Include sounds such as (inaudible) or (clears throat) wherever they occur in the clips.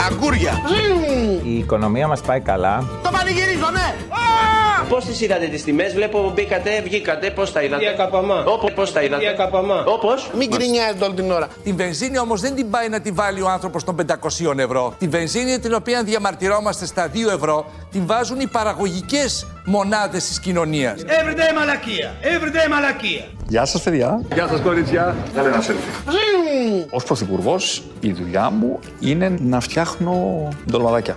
Αγκούρια. Η οικονομία μας πάει καλά. Το πανηγυρίζω, ναι. Πώς τις είδατε τις τιμές, βλέπω μπήκατε, βγήκατε, πώς τα είδατε; Διακαπαμά. Όπω, πώς τα είδατε; Διακαπαμά. Όπω. Μην γκρινιάζετε όλη την ώρα. Την βενζίνη όμως δεν την πάει να τη βάλει ο άνθρωπος των 500 ευρώ. Τη βενζίνη την οποία διαμαρτυρόμαστε στα 2 ευρώ την βάζουν οι παραγωγικές μονάδες της κοινωνίας. Everyday μαλακία. Everyday μαλακία. Γεια σας παιδιά. Γεια σας κορίτσια. Κάνε ένα selfie. Ως πρωθυπουργός η δουλειά μου είναι να φτιάχνω ντολμαδάκια.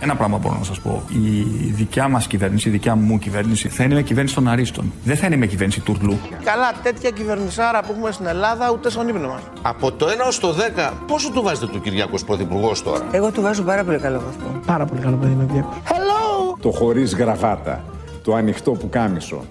Ένα πράγμα μπορώ να σας πω. Η δικιά μας κυβέρνηση, η δικιά μου κυβέρνηση θα είναι με κυβέρνηση των Αρίστων. Δεν θα είναι με κυβέρνηση τουρλού. Καλά, τέτοια κυβερνησάρα που έχουμε στην Ελλάδα ούτε στον ύπνο μας. Από το 1 ως το 10, πόσο του βάζετε του Κυριάκος Πρωθυπουργός τώρα; Εγώ του βάζω πάρα πολύ καλό βαθμό. Πάρα πολύ καλό παιδί με Κυριάκος. Το χωρίς γραβάτα, το ανοιχτό που κάμισο.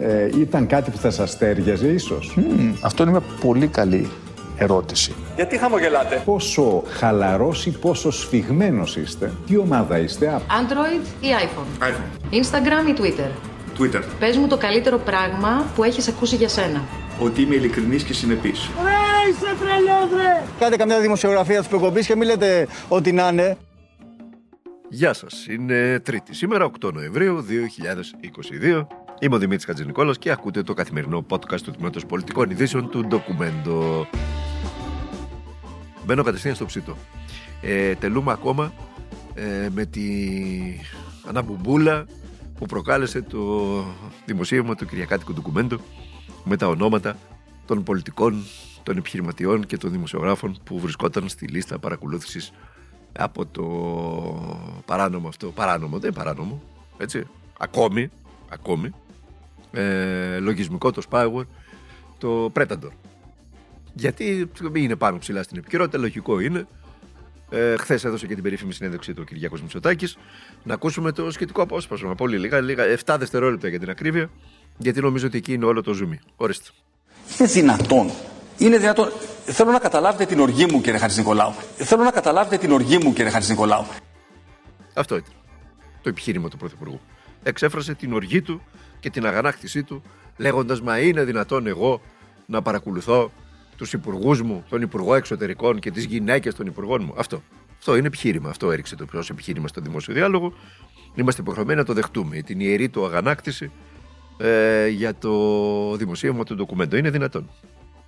Ε, ήταν κάτι που θα σας στέριαζε ίσως; Αυτό είναι μια πολύ καλή ερώτηση. Γιατί χαμογελάτε; Πόσο χαλαρός ή πόσο σφιγμένος είστε. Τι ομάδα είστε. Α, Android ή iPhone; Instagram ή Twitter; Twitter. Πες μου το καλύτερο πράγμα που έχεις ακούσει για σένα. Ότι είμαι ειλικρινής και συνεπής. Κάντε καμιά δημοσιογραφία της προκοπής και μην λέτε ότι να είναι. Γεια σας, είναι Τρίτη σήμερα, 8 Νοεμβρίου 2022. Είμαι ο Δημήτρης Χατζηνικόλας και ακούτε το καθημερινό podcast του Τμήματος Πολιτικών Ειδήσεων του Ντοκουμέντο. Μπαίνω κατευθείαν στο ψήτο. Ε, τελούμε ακόμα ε, με τη αναμπουμπούλα που προκάλεσε το δημοσίευμα του Κυριακάτικου Ντοκουμέντου με τα ονόματα των πολιτικών, των επιχειρηματιών και των δημοσιογράφων που βρισκόταν στη λίστα παρακολούθησης από το παράνομο αυτό. Παράνομο, δεν είναι παράνομο. Έτσι. Ακόμη, ακόμη. Ε, λογισμικό το spyware, το Predator. Γιατί είναι πάνω ψηλά στην επικαιρότητα, λογικό είναι. Ε, Χθες έδωσε και την περίφημη συνέντευξη του Κυριάκος Μητσοτάκης. Να ακούσουμε το σχετικό απόσπασμα. Πολύ λίγα, λίγα 7 δευτερόλεπτα για την ακρίβεια. Γιατί νομίζω ότι εκεί είναι όλο το ζουμί. Ορίστε. Είναι δυνατόν. Είναι δυνατόν. Θέλω να καταλάβετε την οργή μου, κύριε Χατζη Νικολάου. Θέλω να καταλάβετε την οργή μου, κύριε Χατζη Νικολάου. Αυτό ήταν το επιχείρημα του Πρωθυπουργού. Εξέφρασε την οργή του και την αγανάκτησή του, λέγοντας Μα είναι δυνατόν εγώ να παρακολουθώ τους υπουργούς μου, τον Υπουργό Εξωτερικών και τις γυναίκες των υπουργών μου. Αυτό. Αυτό είναι επιχείρημα. Αυτό έριξε το πιο επιχείρημα στο δημόσιο διάλογο. Είμαστε υποχρεωμένοι να το δεχτούμε. Την ιερή του αγανάκτηση ε, για το δημοσίευμα του ντοκουμέντου. Είναι δυνατόν.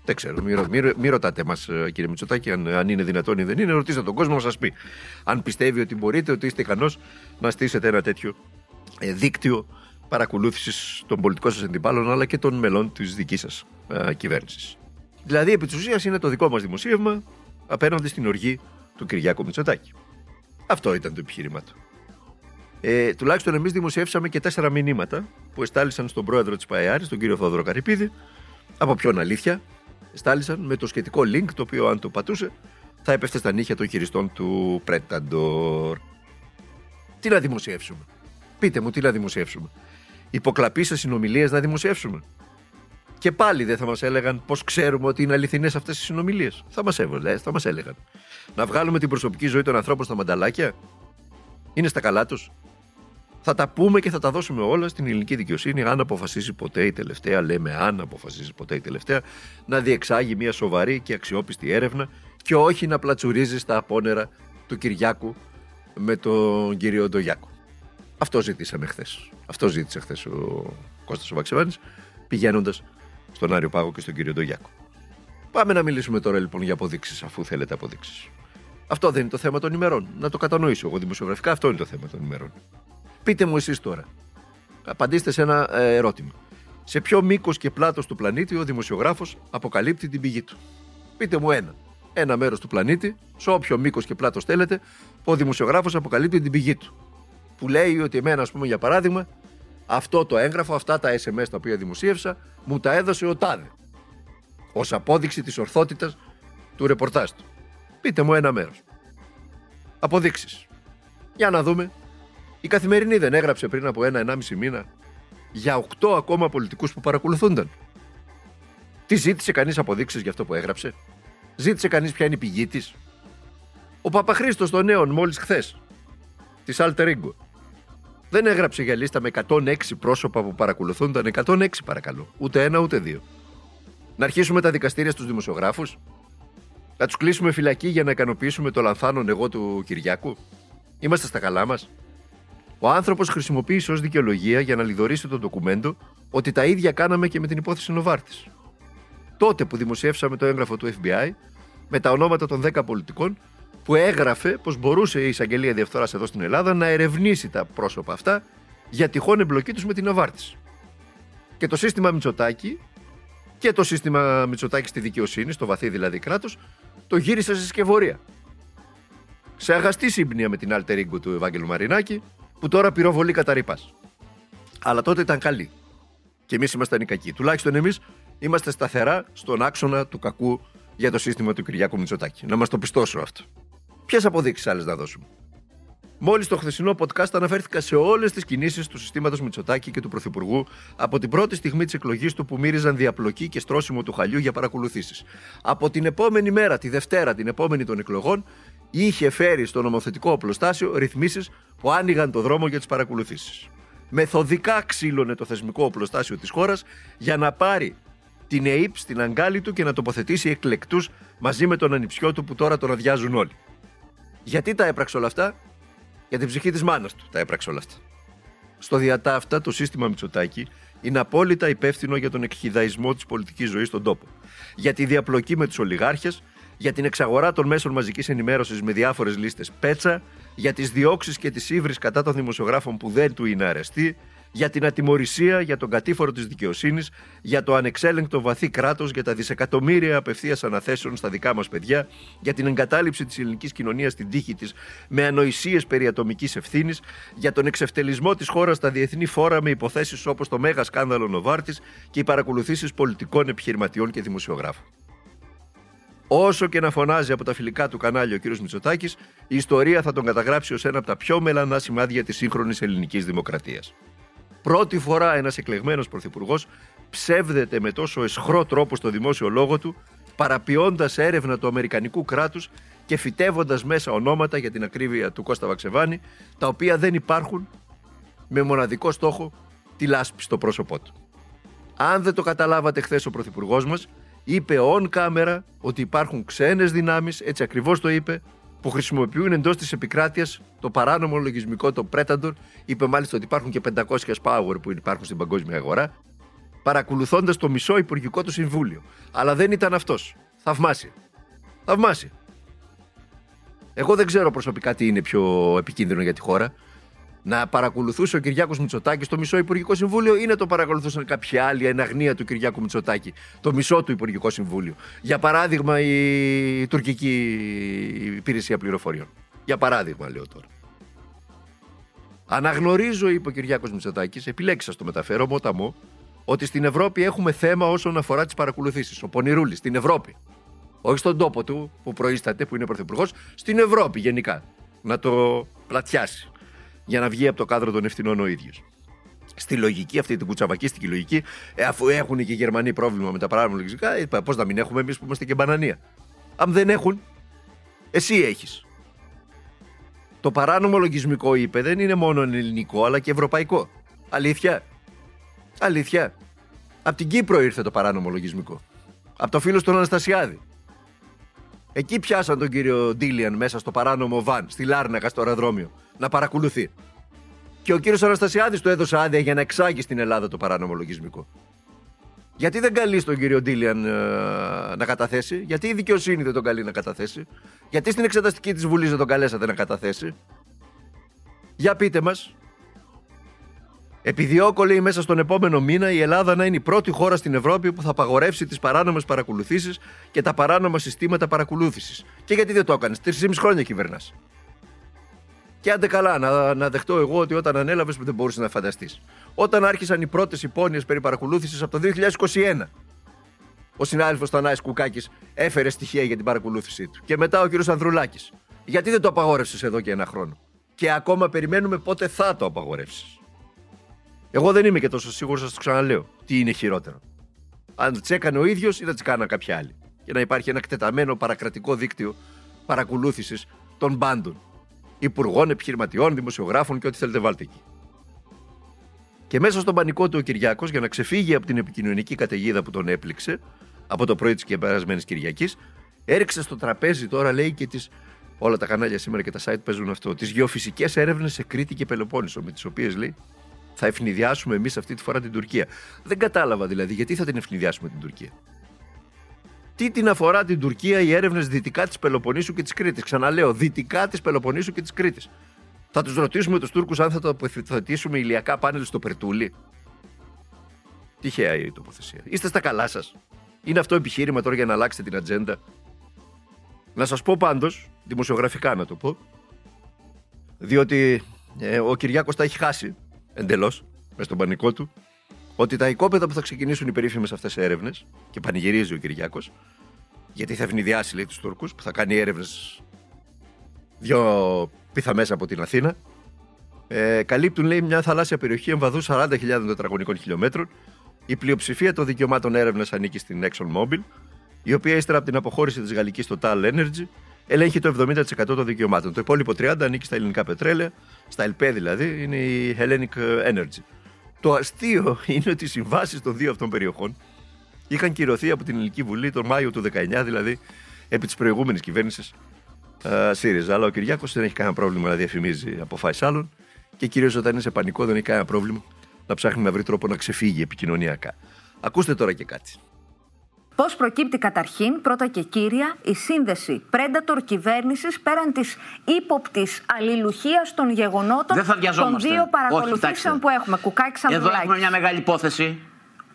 Δεν ξέρω. Μην, ρω- μην, ρω- μην ρωτάτε μας, κύριε Μητσοτάκη, αν, αν είναι δυνατόν ή δεν είναι. Ρωτήστε τον κόσμο να σας πει. Αν πιστεύει ότι μπορείτε, ότι είστε ικανός να στήσετε ένα τέτοιο ε, δίκτυο παρακολούθησης των πολιτικών σας αντιπάλων αλλά και των μελών της δικής σας ε, κυβέρνησης. Δηλαδή, επί της ουσίας είναι το δικό μας δημοσίευμα απέναντι στην οργή του Κυριάκου Μητσοτάκη. Αυτό ήταν το επιχείρημά του. Ε, τουλάχιστον εμείς δημοσιεύσαμε και τέσσερα μηνύματα που εστάλησαν στον πρόεδρο της ΠΑΕΑΡ, τον κύριο Θόδωρο Καρυπίδη. Από ποιον αλήθεια, εστάλησαν με το σχετικό link το οποίο, αν το πατούσε, θα έπεφτε στα νύχια των χειριστών του Predator. Τι να δημοσιεύσουμε; Πείτε μου, τι να δημοσιεύσουμε; Υποκλαπείς σε συνομιλίες να δημοσιεύσουμε; Και πάλι δεν θα μας έλεγαν πώ ξέρουμε ότι είναι αληθινές αυτές οι συνομιλίες. Θα μας έβολε, θα μας έλεγαν. Να βγάλουμε την προσωπική ζωή των ανθρώπων στα μανταλάκια. Είναι στα καλά τους. Θα τα πούμε και θα τα δώσουμε όλα στην ελληνική δικαιοσύνη αν αποφασίσει ποτέ η τελευταία, λέμε αν αποφασίσει ποτέ η τελευταία, να διεξάγει μια σοβαρή και αξιόπιστη έρευνα και όχι να πλατσουρίζει στα απόνερα του Κυριάκου με τον κύριο Ντογιάκο. Αυτό ζήτησαμε χθες. Αυτό ζήτησε χθες ο Κώστας ο Βαξεβάνης πηγαίνοντας στον Άριο Πάγο και στον κύριο Ντογιάκο. Πάμε να μιλήσουμε τώρα λοιπόν για αποδείξεις, αφού θέλετε αποδείξεις. Αυτό δεν είναι το θέμα των ημερών. Να το κατανοήσω εγώ δημοσιογραφικά, αυτό είναι το θέμα των ημερών. Πείτε μου εσείς τώρα. Απαντήστε σε ένα ε, ερώτημα. Σε ποιο μήκος και πλάτος του πλανήτη ο δημοσιογράφος αποκαλύπτει την πηγή του; Πείτε μου ένα. Ένα μέρος του πλανήτη, σε όποιο μήκος και πλάτος θέλετε, που ο δημοσιογράφος αποκαλύπτει την πηγή του. Που λέει ότι εμένα, ας πούμε, για παράδειγμα, αυτό το έγγραφο, αυτά τα SMS τα οποία δημοσίευσα, μου τα έδωσε ο Τάδε. Ω απόδειξη της ορθότητας του ρεπορτάζ του. Πείτε μου ένα μέρος. Αποδείξεις. Για να δούμε. Η καθημερινή δεν έγραψε πριν από ένα-ενάμιση μήνα για οκτώ ακόμα πολιτικούς που παρακολουθούνταν. Τι ζήτησε κανείς αποδείξεις για αυτό που έγραψε; Ζήτησε κανείς ποια είναι η πηγή της; Ο Παπαχρήστος των Νέων μόλις χθες της Alter Ego δεν έγραψε για λίστα με 106 πρόσωπα που παρακολουθούνταν. 106 παρακαλώ. Ούτε ένα ούτε δύο. Να αρχίσουμε τα δικαστήρια στους δημοσιογράφους; Να τους κλείσουμε φυλακή για να ικανοποιήσουμε το λανθάνον εγώ του Κυριάκου; Είμαστε στα καλά μας; Ο άνθρωπος χρησιμοποίησε ως δικαιολογία για να λιδωρήσει το ντοκουμέντο ότι τα ίδια κάναμε και με την υπόθεση Νοβάρτης. Τότε που δημοσιεύσαμε το έγγραφο του FBI με τα ονόματα των 10 πολιτικών που έγραφε πως μπορούσε η εισαγγελία διαφθοράς εδώ στην Ελλάδα να ερευνήσει τα πρόσωπα αυτά για τυχόν εμπλοκή τους με την Νοβάρτης. Και το σύστημα Μητσοτάκη και το σύστημα Μητσοτάκη στη δικαιοσύνη, στο βαθύ δηλαδή κράτος, το γύρισε σε σκευωρία. Σε αγαστή σύμπνοια με την alter ego του Ευάγγελου Μαρινάκη, που τώρα πυροβολεί κατά ρήπας. Αλλά τότε ήταν καλή. Και εμείς ήμασταν οι κακοί. Τουλάχιστον εμείς είμαστε σταθερά στον άξονα του κακού για το σύστημα του Κυριάκου Μητσοτάκη. Να μας το πιστώσω αυτό. Ποιες αποδείξεις άλλες να δώσουμε; Μόλις το χθεσινό podcast αναφέρθηκα σε όλες τις κινήσεις του συστήματος Μητσοτάκη και του Πρωθυπουργού από την πρώτη στιγμή της εκλογής του που μύριζαν διαπλοκή και στρώσιμο του χαλιού για παρακολουθήσεις. Από την επόμενη μέρα, τη Δευτέρα, την επόμενη των εκλογών, είχε φέρει στο νομοθετικό οπλοστάσιο ρυθμίσεις που άνοιγαν το δρόμο για τις παρακολουθήσεις. Μεθοδικά ξύλωνε το θεσμικό οπλοστάσιο της χώρας για να πάρει την ΕΕΠ στην αγκάλη του και να τοποθετήσει εκλεκτούς μαζί με τον ανιψιό του που τώρα τον αδειάζουν όλοι. Γιατί τα έπραξε όλα αυτά, για την ψυχή της μάνας του τα έπραξε όλα αυτά. Στο διατάφτα, το σύστημα Μητσοτάκη είναι απόλυτα υπεύθυνο για τον εκχυδαϊσμό της πολιτικής ζωής στον τόπο. Για τη διαπλοκή με τους ολιγάρχες, για την εξαγορά των μέσων μαζικής ενημέρωσης με διάφορες λίστες πέτσα, για τις διώξεις και τις ύβρι κατά των δημοσιογράφων που δεν του είναι αρεστοί, για την ατιμορρησία, για τον κατήφορο της δικαιοσύνης, για το ανεξέλεγκτο βαθύ κράτος, για τα δισεκατομμύρια απευθείας αναθέσεων στα δικά μας παιδιά, για την εγκατάλειψη της ελληνικής κοινωνίας στην τύχη της με ανοησίες περί ατομικής ευθύνης, για τον εξευτελισμό της χώρας στα διεθνή φόρα με υποθέσεις όπως το μέγα σκάνδαλο Νοβάρτης και οι παρακολουθήσεις πολιτικών επιχειρηματιών και δημοσιογράφων. Όσο και να φωνάζει από τα φιλικά του κανάλια ο κ. Μητσοτάκης, η ιστορία θα τον καταγράψει ως ένα από τα πιο μελανά σημάδια της σύγχρονης ελληνικής δημοκρατίας. Πρώτη φορά ένας εκλεγμένος πρωθυπουργός ψεύδεται με τόσο εσχρό τρόπο στο δημόσιο λόγο του, παραποιώντας έρευνα του Αμερικανικού κράτους και φυτεύοντας μέσα ονόματα για την ακρίβεια του Κώστα Βαξεβάνη, τα οποία δεν υπάρχουν με μοναδικό στόχο τη λάσπη στο πρόσωπό του. Αν δεν το καταλάβατε χθες ο πρωθυπουργός μας, είπε on camera ότι υπάρχουν ξένες δυνάμεις, έτσι ακριβώς το είπε, που χρησιμοποιούν εντός της επικράτειας το παράνομο λογισμικό, το Predator. Είπε μάλιστα ότι υπάρχουν και 500 Power που υπάρχουν στην παγκόσμια αγορά, παρακολουθώντας το μισό υπουργικό του συμβούλιο. Αλλά δεν ήταν αυτός. Θαυμάσια. Θαυμάσια. Εγώ δεν ξέρω προσωπικά τι είναι πιο επικίνδυνο για τη χώρα να παρακολουθούσε ο Κυριάκος Μητσοτάκης το μισό Υπουργικό Συμβούλιο ή να το παρακολουθούσαν κάποια άλλη εν αγνία του Κυριάκου Μητσοτάκη το μισό του Υπουργικό Συμβούλιο. Για παράδειγμα, η τουρκική υπηρεσία πληροφοριών. Για παράδειγμα, λέω τώρα. Αναγνωρίζω, είπε ο Κυριάκος Μητσοτάκης, επιλέξα το μεταφέρω μόταμο, ότι στην Ευρώπη έχουμε θέμα όσον αφορά τις παρακολουθήσεις. Ο Πονηρούλης, στην Ευρώπη. Όχι στον τόπο του που προείσταται, που είναι πρωθυπουργός, στην Ευρώπη γενικά. Να το πλατιάσει για να βγει από το κάδρο των ευθυνών ο ίδιος. Στη λογική, αυτή την κουτσαβακίστικη λογική, ε, αφού έχουν και οι Γερμανοί πρόβλημα με τα παράνομα λογιστικά, ε, πώς να μην έχουμε εμείς που είμαστε και μπανανία. Αν δεν έχουν, εσύ έχεις. Το παράνομο λογισμικό, είπε, δεν είναι μόνο ελληνικό, αλλά και ευρωπαϊκό. Αλήθεια. Αλήθεια. Από την Κύπρο ήρθε το παράνομο λογισμικό. Από το φίλο του Αναστασιάδη. Εκεί πιάσαν τον κύριο Ντίλιαν μέσα στο παράνομο βαν, στη Λάρνακα, στο αεροδρόμιο να παρακολουθεί. Και ο κύριος Αναστασιάδης του έδωσε άδεια για να εξάγει στην Ελλάδα το παράνομο λογισμικό. Γιατί δεν καλεί τον κύριο Ντίλιαν ε, να καταθέσει, Γιατί η δικαιοσύνη δεν τον καλεί να καταθέσει, Γιατί στην εξεταστική της Βουλής δεν τον καλέσατε να καταθέσει; Για πείτε μας. Επιδιώκω, λέει, μέσα στον επόμενο μήνα η Ελλάδα να είναι η πρώτη χώρα στην Ευρώπη που θα απαγορεύσει τις παράνομες παρακολουθήσεις και τα παράνομα συστήματα παρακολούθησης. Και γιατί δεν το έκανες, τρεις χρόνια κυβερνάς. Και άντε καλά, να, να δεχτώ εγώ ότι όταν ανέλαβες δεν μπορούσες να φανταστείς. Όταν άρχισαν οι πρώτες υπόνοιες περί παρακολούθησης από το 2021, ο συνάδελφος Τανάη Κουκάκης έφερε στοιχεία για την παρακολούθησή του. Και μετά ο κύριος Ανδρουλάκης. Γιατί δεν το απαγόρευσες εδώ και ένα χρόνο; Και ακόμα περιμένουμε πότε θα το απαγορεύσεις. Εγώ δεν είμαι και τόσο σίγουρος, σας το ξαναλέω, τι είναι χειρότερο. Αν τις έκανε ο ίδιος ή να τις κάναν κάποια άλλη. Και να υπάρχει ένα εκτεταμένο παρακρατικό δίκτυο παρακολούθησης των πάντων υπουργών, επιχειρηματιών, δημοσιογράφων και ό,τι θέλετε βάλτε εκεί. Και μέσα στον πανικό του ο Κυριάκος, για να ξεφύγει από την επικοινωνική καταιγίδα που τον έπληξε από το πρωί της και περασμένης Κυριακής, Έριξε στο τραπέζι τώρα, λέει, και τις, όλα τα κανάλια σήμερα και τα site παίζουν αυτό, τις γεωφυσικές έρευνες σε Κρήτη και Πελοπόννησο, με τις οποίες, λέει, θα ευνηδιάσουμε εμείς αυτή τη φορά την Τουρκία. Δεν κατάλαβα δηλαδή γιατί θα την ευνηδιάσουμε την Τουρκία. Τι την αφορά την Τουρκία οι έρευνες δυτικά της Πελοποννήσου και της Κρήτης. Ξαναλέω, δυτικά της Πελοποννήσου και της Κρήτης. Θα τους ρωτήσουμε τους Τούρκους αν θα τοποθετήσουμε ηλιακά πάνελ στο Περτούλι. Τυχαία η τοποθεσία. Είστε στα καλά σας. Είναι αυτό επιχείρημα τώρα για να αλλάξετε την ατζέντα. Να σας πω πάντως, δημοσιογραφικά να το πω, διότι ε, ο Κυριάκος τα έχει χάσει εντελώς, μες στον πανικό του, ότι τα οικόπεδα που θα ξεκινήσουν οι περίφημες αυτές έρευνες, και πανηγυρίζει ο Κυριάκος, γιατί θα ευνηδιάσει λέει τους Τούρκους, που θα κάνει έρευνες δύο πίθα μέσα από την Αθήνα, ε, καλύπτουν λέει μια θαλάσσια περιοχή εμβαδού 40.000 τετραγωνικών χιλιόμετρων. Η πλειοψηφία των δικαιωμάτων έρευνας ανήκει στην ExxonMobil, η οποία ύστερα από την αποχώρηση της γαλλικής Total Energy ελέγχει το 70% των δικαιωμάτων. Το υπόλοιπο 30% ανήκει στα ελληνικά πετρέλαια, στα ΕΛΠΕ δηλαδή, είναι η Hellenic Energy. Το αστείο είναι ότι οι συμβάσεις των δύο αυτών περιοχών είχαν κυρωθεί από την Ελληνική Βουλή τον Μάιο του 19, δηλαδή επί της προηγούμενης κυβέρνησης uh, ΣΥΡΙΖΑ. Αλλά ο Κυριάκος δεν έχει κανένα πρόβλημα να διαφημίζει αποφάσεις άλλων και κυρίως όταν είναι σε πανικό δεν έχει κανένα πρόβλημα να ψάχνει να βρει τρόπο να ξεφύγει επικοινωνιακά. Ακούστε τώρα και κάτι. Πώς προκύπτει καταρχήν, πρώτα και κύρια, η σύνδεση Predator κυβέρνησης πέραν της ύποπτης αλληλουχίας των γεγονότων των δύο παρακολουθήσεων που έχουμε. Κουκάκι Εδώ έχουμε μια μεγάλη υπόθεση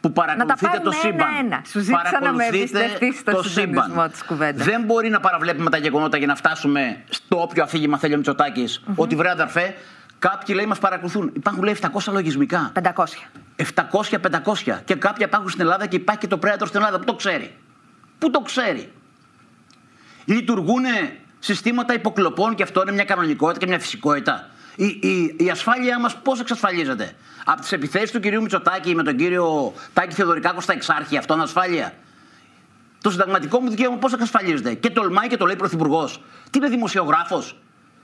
που παρακολουθείτε το σύμπαν. Ένα-ένα. Σου ζήτησα να με εμπιστευτείς στο συντονισμό της κουβέντας. Δεν μπορεί να παραβλέπουμε τα γεγονότα για να φτάσουμε στο όποιο αφήγημα θέλει ο μητσοτακη mm-hmm. Ότι βρε αδερφέ, Κάποιοι λέει μας παρακολουθούν. Υπάρχουν λέει 700 λογισμικά. 500. 700-500. Και κάποια υπάρχουν στην Ελλάδα και υπάρχει και το Predator στην Ελλάδα. Πού το ξέρει; Πού το ξέρει; Λειτουργούν συστήματα υποκλοπών και αυτό είναι μια κανονικότητα και μια φυσικότητα. Η, η, η ασφάλειά μας πώς εξασφαλίζεται; Από τις επιθέσεις του κυρίου Μητσοτάκη με τον κύριο Τάκη Θεοδωρικάκο στα Εξάρχεια, αυτό είναι ασφάλεια; Το συνταγματικό μου δικαίωμα πώς εξασφαλίζεται; Και τολμάει και το λέει πρωθυπουργός. Τι είναι δημοσιογράφος;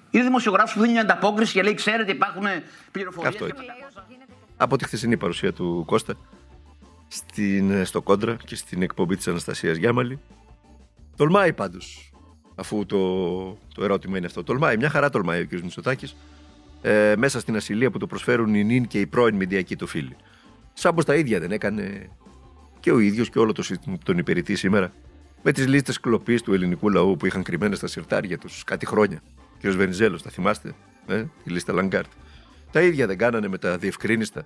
Είναι δημοσιογράφος που δίνει μια ανταπόκριση και λέει: Ξέρετε, υπάρχουν πληροφορίες. Αυτό Από τη χθεσινή παρουσία του Κώστα στην, στο Κόντρα και στην εκπομπή της Αναστασίας Γιάμαλη. Τολμάει πάντως, αφού το, το ερώτημα είναι αυτό. Τολμάει, μια χαρά τολμάει ο κ. Μητσοτάκης ε, μέσα στην ασυλία που το προσφέρουν η νυν και η πρώην μιντιακοί του φίλη. Σαν πως τα ίδια δεν έκανε και ο ίδιος και όλο το τον υπηρετή σήμερα με τις λίστες κλοπής του ελληνικού λαού που είχαν κρυμμένες στα συρτάρια τους κάτι χρόνια κ. Βενιζέλο, τα θυμάστε, ε, τη λίστα Λαγκάρντ. Τα ίδια δεν κάνανε με τα αδιευκρίνιστα.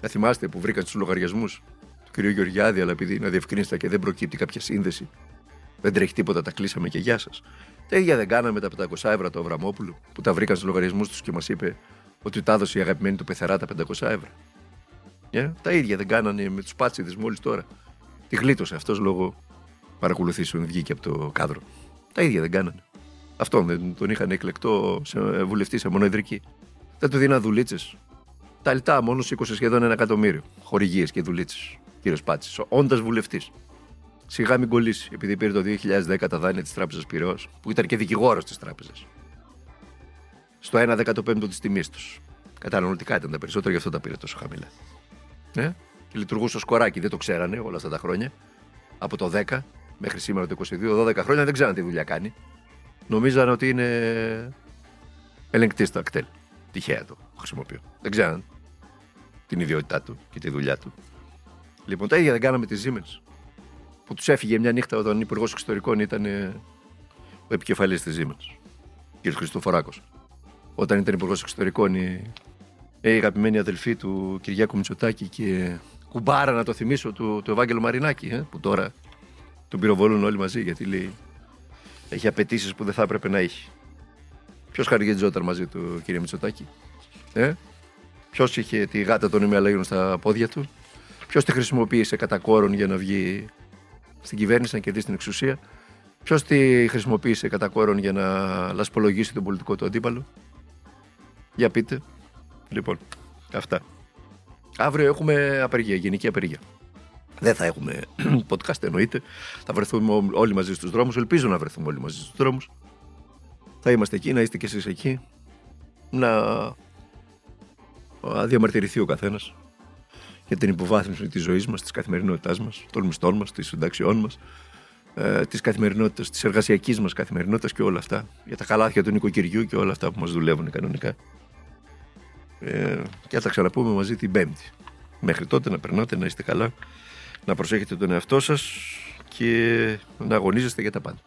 Τα θυμάστε που βρήκαν στους λογαριασμούς του κ. Γεωργιάδη, αλλά επειδή είναι αδιευκρίνιστα και δεν προκύπτει κάποια σύνδεση, δεν τρέχει τίποτα, τα κλείσαμε και γεια σας. Τα ίδια δεν κάναμε με τα 500 ευρώ του Αβραμόπουλου που τα βρήκαν στους λογαριασμούς τους και μας είπε ότι τα έδωσε η αγαπημένη του πεθερά τα 500 ευρώ. Yeah. Τα ίδια δεν κάνανε με τους πάτσιδες μόλις τώρα. Τη γλίτωσε αυτός λόγω παρακολουθήσεων, βγήκε από το κάδρο. Τα ίδια δεν κάνανε. Αυτόν δεν τον είχαν εκλεκτό σε βουλευτή σε μονοεδρική. Δεν του δίναν δουλίτσες. Τα λιτά μόνος σήκωσε σχεδόν ένα εκατομμύριο. Χορηγίες και δουλίτσες. Κύριος Πάτση, όντας βουλευτής. Σιγά μην κολλήσει, επειδή πήρε το 2010 τα δάνεια της Τράπεζας Πυραιός, που ήταν και δικηγόρος της Τράπεζας. Στο 1 15ο της τιμής τους. Καταναλωτικά ήταν τα περισσότερα, γι' αυτό τα πήρε τόσο χαμηλά. Ε; Και λειτουργούσε ως κοράκι, δεν το ξέρανε όλα αυτά τα χρόνια. Από το 10 μέχρι σήμερα το 22, 12 χρόνια δεν ξέραν τι δουλειά κάνει νομίζαν ότι είναι ελεγκτής στο ακτέλ. Τυχαία το χρησιμοποιώ. Δεν ξέραν την ιδιότητά του και τη δουλειά του. Λοιπόν, τα ίδια δεν κάναμε τη Siemens. Που τους έφυγε μια νύχτα όταν ο υπουργός εξωτερικών ήταν ε, ο επικεφαλής της Siemens, κ. Χριστοφοράκος. Όταν ήταν υπουργός εξωτερικών η, η αγαπημένη αδελφή του Κυριάκου Μητσοτάκη και κουμπάρα να το θυμίσω του, του Ευάγγελο Μαρινάκη, ε, που τώρα τον πυροβολούν όλοι μαζί γιατί λέει έχει απαιτήσεις που δεν θα έπρεπε να έχει. Ποιος χαριγετζόταν μαζί του, κύριε Μητσοτάκη; Ε; Ποιος είχε τη γάτα των ημελαγίων στα πόδια του; Ποιος τη χρησιμοποίησε κατά κόρον για να βγει στην κυβέρνηση, να κερδίσει την εξουσία; Ποιος τη χρησιμοποίησε κατά κόρον για να λασπολογήσει τον πολιτικό του αντίπαλο; Για πείτε. Λοιπόν, αυτά. Αύριο έχουμε απεργία, γενική απεργία. Δεν θα έχουμε (clears throat) podcast εννοείται. Θα βρεθούμε όλοι μαζί στους δρόμους. Ελπίζω να βρεθούμε όλοι μαζί στους δρόμους. Θα είμαστε εκεί, να είστε κι εσείς εκεί. Να διαμαρτυρηθεί ο καθένας για την υποβάθμιση της ζωής μας, της καθημερινότητάς μας, των μισθών μας, των συνταξιών μας, ε, της της εργασιακής μας καθημερινότητας και όλα αυτά. Για τα καλάθια του νοικοκυριού και όλα αυτά που μας δουλεύουν κανονικά. Ε, και θα τα ξαναπούμε μαζί την Πέμπτη. Μέχρι τότε να περνάτε, να είστε καλά να προσέχετε τον εαυτό σας και να αγωνίζεστε για τα πάντα.